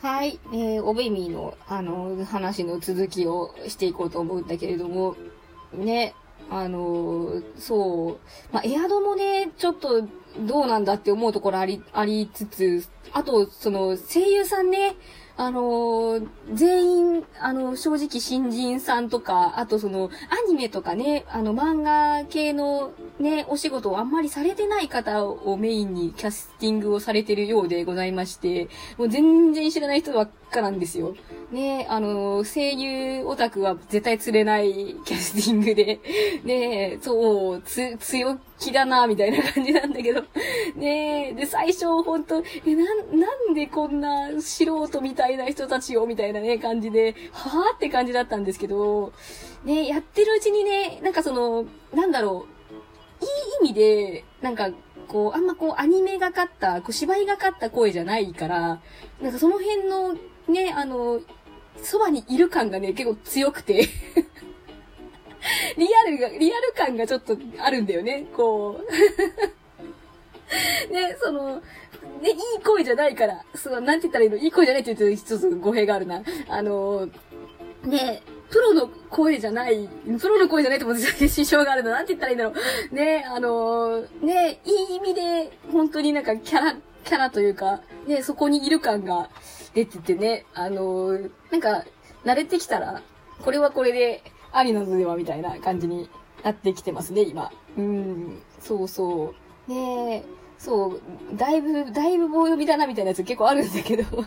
はい、えー、おべみの、あの、話の続きをしていこうと思うんだけれども、ね、あの、そう、まあ、エアドもね、ちょっと、どうなんだって思うところあり、ありつつ、あと、その、声優さんね、あのー、全員、あの、正直新人さんとか、あとその、アニメとかね、あの、漫画系のね、お仕事をあんまりされてない方をメインにキャスティングをされてるようでございまして、もう全然知らない人ばっかなんですよ。ね、あの、声優オタクは絶対釣れないキャスティングで、ね、そう、つ、強気だな、みたいな感じなんだけど、ねで、最初、ほんと、え、な、なんでこんな素人みたいな人たちを、みたいなね、感じで、はぁって感じだったんですけど、ね、やってるうちにね、なんかその、なんだろう、いい意味で、なんか、こう、あんまこう、アニメがかった、こう、芝居がかった声じゃないから、なんかその辺の、ね、あの、そばにいる感がね、結構強くて リアルが、リアル感がちょっとあるんだよね、こう ね、その、ね、いい声じゃないから、その、なんて言ったらいいの？いい声じゃないって言うと一つ語弊があるな。あの、ね、プロの声じゃない、プロの声じゃないってことも支障があるの。なんて言ったらいいんだろう。ね、あのね、いい意味で、本当になんかキャラ、キャラというか、ね、そこにいる感が出ててね、あのなんか、慣れてきたら、これはこれで、ありの図ではみたいな感じになってきてますね、今。うん、そうそう。ねそう、だいぶ、だいぶ棒読みだなみたいなやつ結構あるんだけど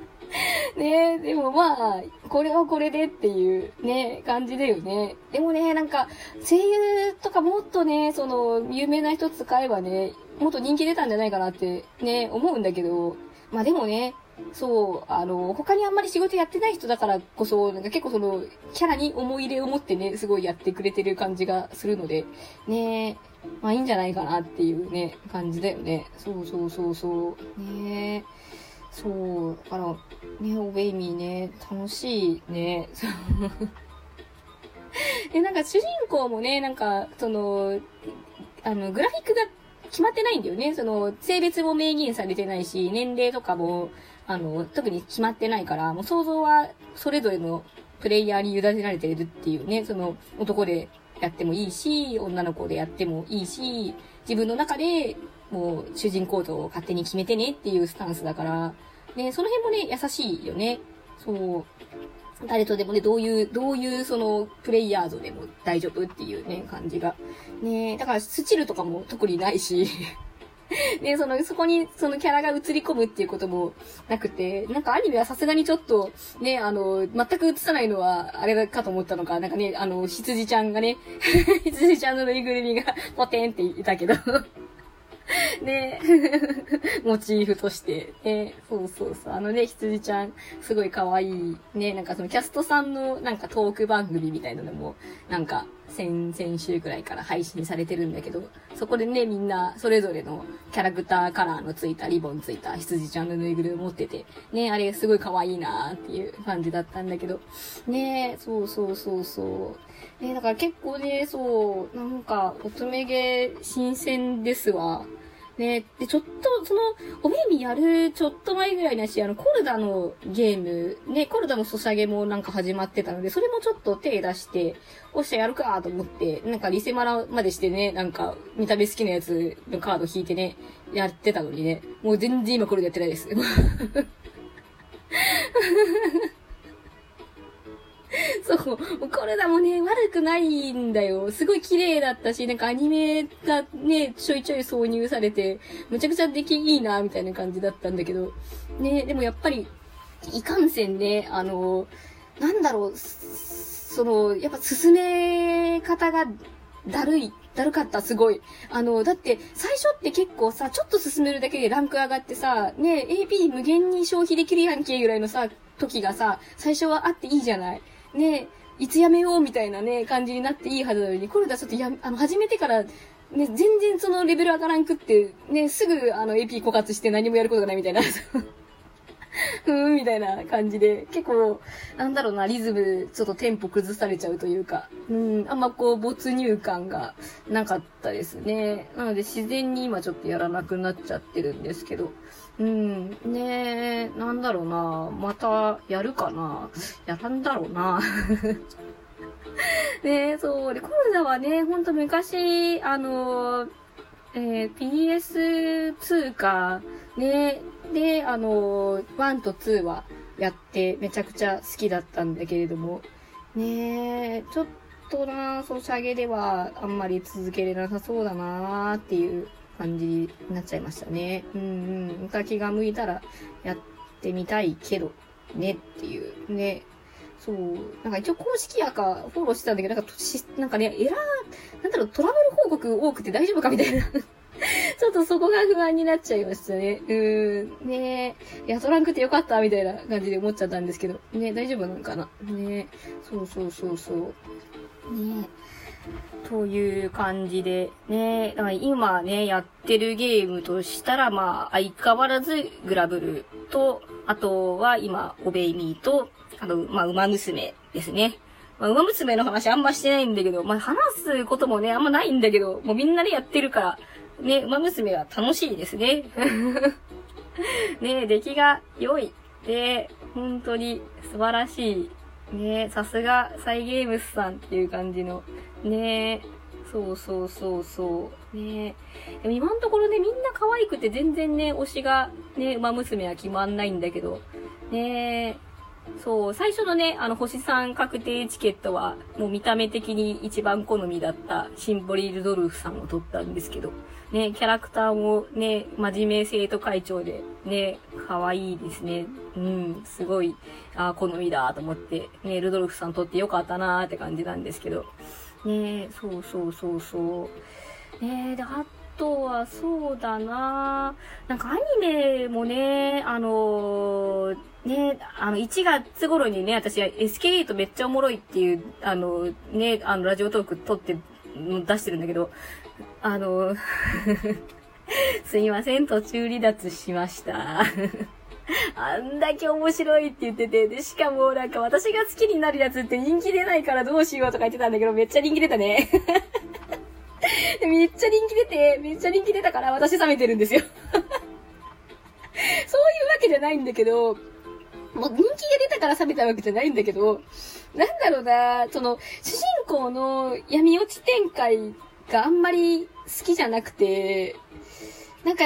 ねでもまあ、これはこれでっていうね、感じだよね。でもね、なんか、声優とかもっとね、その、有名な人使えばね、もっと人気出たんじゃないかなってね、思うんだけど、まあでもね、そう、あの、他にあんまり仕事やってない人だからこそ、なんか結構その、キャラに思い入れを持ってね、すごいやってくれてる感じがするので、ねまあいいんじゃないかなっていうね、感じだよね。そうそうそうそう。ねそう、だから、ね、おベイミーね、楽しいね。で、なんか主人公もね、なんか、その、あの、グラフィックが決まってないんだよね。その、性別も明言されてないし、年齢とかも、あの、特に決まってないから、もう想像はそれぞれのプレイヤーに委ねられてるっていうね、その、男でやってもいいし、女の子でやってもいいし、自分の中でもう主人公像を勝手に決めてねっていうスタンスだから、ね、その辺もね、優しいよね。そう。誰とでもね、どういう、どういうその、プレイヤー像でも大丈夫っていうね、感じが。ねだからスチルとかも特にないし ね、その、そこに、そのキャラが映り込むっていうこともなくて、なんかアニメはさすがにちょっと、ね、あの、全く映さないのは、あれかと思ったのか、なんかね、あの、羊ちゃんがね、羊ちゃんのぬいぐるみが、ポテンっていたけど ねモチーフとして、ね、そうそうそう。あのね、羊ちゃん、すごい可愛い。ね、なんかそのキャストさんのなんかトーク番組みたいなのも、なんか、先、々週くらいから配信されてるんだけど、そこでね、みんな、それぞれのキャラクターカラーのついたリボンついた羊ちゃんのぬいぐるみ持ってて、ね、あれすごい可愛いなーっていう感じだったんだけど、ね、そうそうそうそう。ね、だから結構ね、そう、なんか、乙女芸新鮮ですわ。ね、で、ちょっと、その、おべみやるちょっと前ぐらいだし、あの、コルダのゲーム、ね、コルダのソシャゲもなんか始まってたので、それもちょっと手出して、おっしゃやるかと思って、なんかリセマラまでしてね、なんか、見た目好きなやつのカード引いてね、やってたのにね、もう全然今コルダやってないです。そう。コルダもね、悪くないんだよ。すごい綺麗だったし、なんかアニメがね、ちょいちょい挿入されて、むちゃくちゃ出来いいな、みたいな感じだったんだけど。ね、でもやっぱり、いかんせんね、あの、なんだろう、その、やっぱ進め方がだるい、だるかった、すごい。あの、だって、最初って結構さ、ちょっと進めるだけでランク上がってさ、ね、AP 無限に消費できるやんけ、ぐらいのさ、時がさ、最初はあっていいじゃない。ね、いつやめようみたいなね、感じになっていいはずなのに、コルダちょっとや、あの、始めてから、ね、全然そのレベル上がらんくって、ね、すぐあの AP 枯渇して何もやることがないみたいな。ふー、みたいな感じで、結構、なんだろうな、リズム、ちょっとテンポ崩されちゃうというか、うん、あんまこう、没入感がなかったですね。なので、自然に今ちょっとやらなくなっちゃってるんですけど、うん、ねえなんだろうな、またやるかな。やらんだろうな。ねえそう、で、コルダはね、ほんと昔、あの、えー、PS2 か、ね、で、あの、1と2はやってめちゃくちゃ好きだったんだけれども、ねちょっとな、ソシャゲではあんまり続けれなさそうだなーっていう感じになっちゃいましたね。うんうん。また気が向いたらやってみたいけど、ねっていう。ね。そう。なん。か一応公式やかフォローしてたん。だけど、なん。か、なん。かね、エラー、なんだろう、トラブル報告多くて大丈夫かみたいな ちょっとそこが不安になっちゃいましたね。うーん。ねえ。いや、トランクってよかったみたいな感じで思っちゃったんですけど。ね大丈夫なのかなねそうそうそうそう。ねという感じで、ね、だから今ね、やってるゲームとしたら、まあ、相変わらずグラブルと、あとは今、オベイミーと、あと、まあ、馬娘ですね。まあ、馬娘の話あんましてないんだけど、まあ、話すこともね、あんまないんだけど、もうみんなでやってるから、ね、馬娘は楽しいですね。ね、出来が良い。で、本当に素晴らしい。ね、さすがサイゲームスさんっていう感じの。ねそうそうそうそう。ねでも今のところね、みんな可愛くて全然ね、推しがね、馬娘は決まんないんだけど。ねそう、最初のね、あの、星3確定チケットは、もう見た目的に一番好みだったシンボリルドルフさんを取ったんですけど。ね、キャラクターもね、真面目生徒会長で、ね、可愛いですね。うん、すごい、あ好みだと思って、ね、ルドルフさん撮ってよかったなーって感じなんですけど。ね、そうそうそうそう。ねで、あとはそうだななんかアニメもね、あのー、ね、あの、1月頃にね、私 SK8 めっちゃおもろいっていう、あの、ね、あの、ラジオトーク撮って出してるんだけど、あの、すいません、途中離脱しました。あんだけ面白いって言ってて、で、しかもなんか私が好きになるやつって人気出ないからどうしようとか言ってたんだけど、めっちゃ人気出たね。めっちゃ人気出て、めっちゃ人気出たから私冷めてるんですよ。そういうわけじゃないんだけど、もう人気が出たから冷めたわけじゃないんだけど、なんだろうな、その、主人公の闇落ち展開があんまり好きじゃなくて、なんか、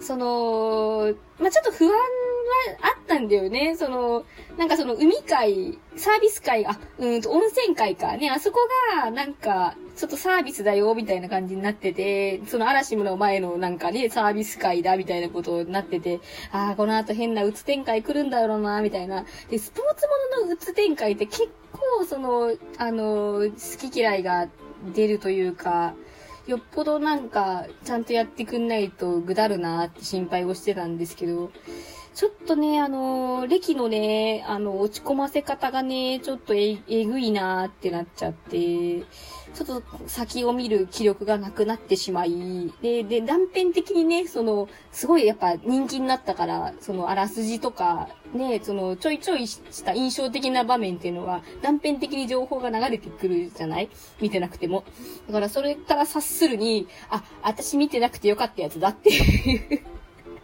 その、まあ、ちょっと不安はあったんだよね。その、なんかその海会、サービス会、あ、うんと温泉会かね、あそこが、なんか、ちょっとサービスだよ、みたいな感じになってて、その嵐の前のなんかね、サービス会だ、みたいなことになってて、ああ、この後変なうつ展開来るんだろうな、みたいな。で、スポーツもののうつ展開って結構、その、あの、好き嫌いが出るというか、よっぽどなんか、ちゃんとやってくんないとぐだるなって心配をしてたんですけど、ちょっとね、あの、歴のね、あの、落ち込ませ方がね、ちょっとえ、えぐいなーってなっちゃって、ちょっと先を見る気力がなくなってしまい、で、で、断片的にね、その、すごいやっぱ人気になったから、そのあらすじとか、ね、その、ちょいちょいした印象的な場面っていうのは、断片的に情報が流れてくるじゃない？見てなくても。だからそれから察するに、あ、私見てなくてよかったやつだっていう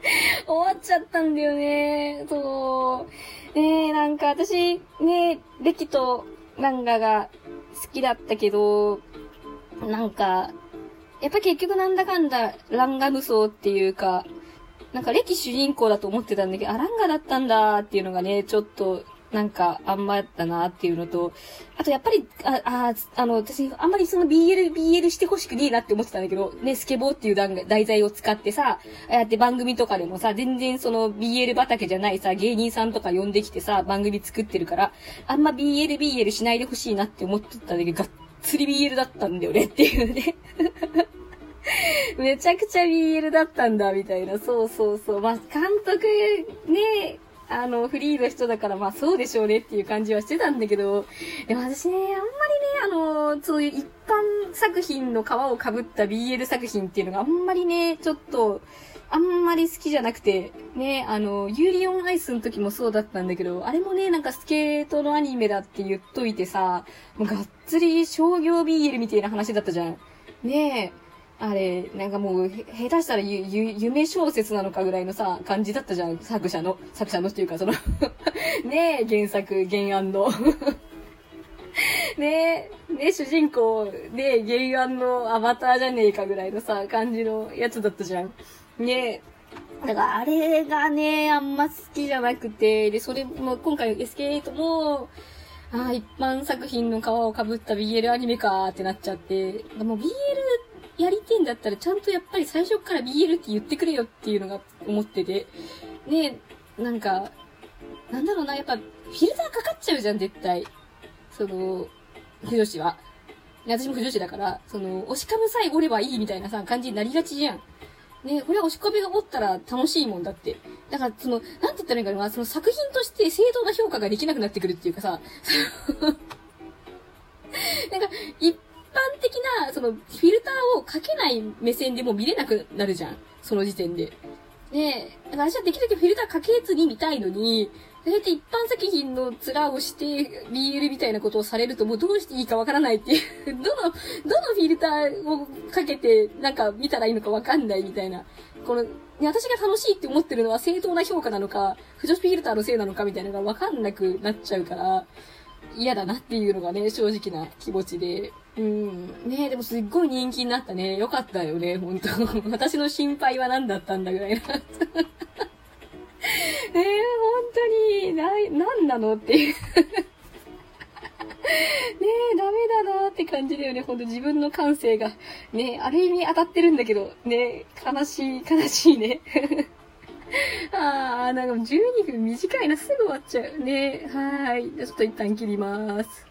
終わっちゃったんだよね。そう。ねえなんか私、ねレキと漫画が好きだったけど、なんか、やっぱ結局なんだかんだランガ無双っていうか、なんか歴主人公だと思ってたんだけど、あ、ランガだったんだっていうのがね、ちょっとなんか、あんまだなっていうのと、あとやっぱり、あ、あ、あの、私、あんまりその BL、BL してほしくねえなって思ってたんだけど、ね、スケボーっていう題材を使ってさ、ああやって番組とかでもさ、全然その BL 畑じゃないさ、芸人さんとか呼んできてさ、番組作ってるから、あんま BL、BL しないでほしいなって思ってたんだけど、がっつり BL だったんだよねっていうね。めちゃくちゃ BL だったんだ、みたいな。そうそうそう。まあ、監督、ね、あの、フリーの人だから、まあそうでしょうねっていう感じはしてたんだけど、でも私ね、あんまりね、あの、そういう一般作品の皮を被った BL 作品っていうのがあんまりね、ちょっと、あんまり好きじゃなくて、ね、あの、ユーリオンアイスの時もそうだったんだけど、あれもね、なんかスケートのアニメだって言っといてさ、もうがっつり商業 BL みたいな話だったじゃん。ねえ、あれ、なんかもう、下手したらゆ、ゆ、夢小説なのかぐらいのさ、感じだったじゃん。作者の、作者のっていうか、その ねえ、原作、原案のねえ、ねえ、主人公、ねえ、原案のアバターじゃねえかぐらいのさ、感じのやつだったじゃん。ねえ。だからあれがね、あんま好きじゃなくて、で、それも今回 SK8 も、ああ、一般作品の皮をかぶった BL アニメかーってなっちゃって、もう BL やりてんだったらちゃんとやっぱり最初から BL って言ってくれよっていうのが思ってて、ねなんか、なんだろうな、やっぱフィルターかかっちゃうじゃん、絶対。その、不女子は。私も不女子だから、その、押しかぶさえおればいいみたいなさ、感じになりがちじゃん。ね、これは押し込みがおったら楽しいもんだって。だから、その、なんて言ったらいいかな、その作品として正当な評価ができなくなってくるっていうかさ、なんか、一般的な、その、フィルターをかけない目線でも見れなくなるじゃん。その時点で。で、私はできるだけフィルターかけずに見たいのに、大体一般作品の面をして BL みたいなことをされるともうどうしていいかわからないっていうどの、どのフィルターをかけてなんか見たらいいのかわかんないみたいな。この、私が楽しいって思ってるのは正当な評価なのか、不女子フィルターのせいなのかみたいなのがわかんなくなっちゃうから、嫌だなっていうのがね、正直な気持ちで。うん。ねでもすっごい人気になったね。よかったよね、本当 私の心配は何だったんだぐらいな。えー、本当に、な、なんなのっていう ねえ、ダメだなって感じだよね。ほんと自分の感性が。ねある意味当たってるんだけど、ね悲しい、悲しいね。あー、なんか12分短いな、すぐ終わっちゃう。ねはい。ちょっと一旦切ります。